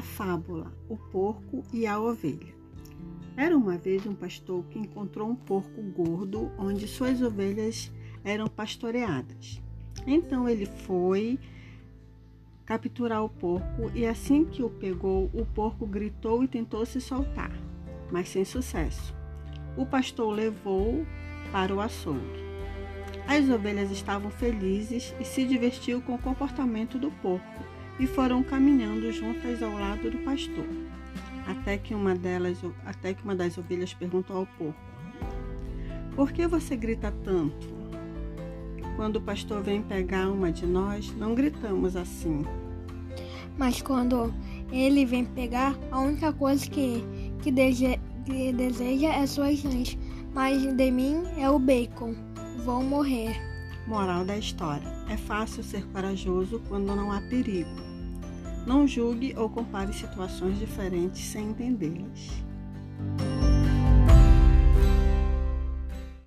fábula O Porco e a Ovelha. Era uma vez um pastor que encontrou um porco gordo onde suas ovelhas eram pastoreadas. Então ele foi capturar o porco e assim que o pegou, o porco gritou e tentou se soltar, mas sem sucesso. O pastor o levou para o açougue. As ovelhas estavam felizes e se divertiu com o comportamento do porco e foram caminhando juntas ao lado do pastor, até que uma delas, até que uma das ovelhas perguntou ao porco: Por que você grita tanto? Quando o pastor vem pegar uma de nós, não gritamos assim. Mas quando ele vem pegar, a única coisa que, que, que deseja é suas sangue. Mas de mim é o bacon. Vou morrer. Moral da história: é fácil ser corajoso quando não há perigo. Não julgue ou compare situações diferentes sem entendê-las.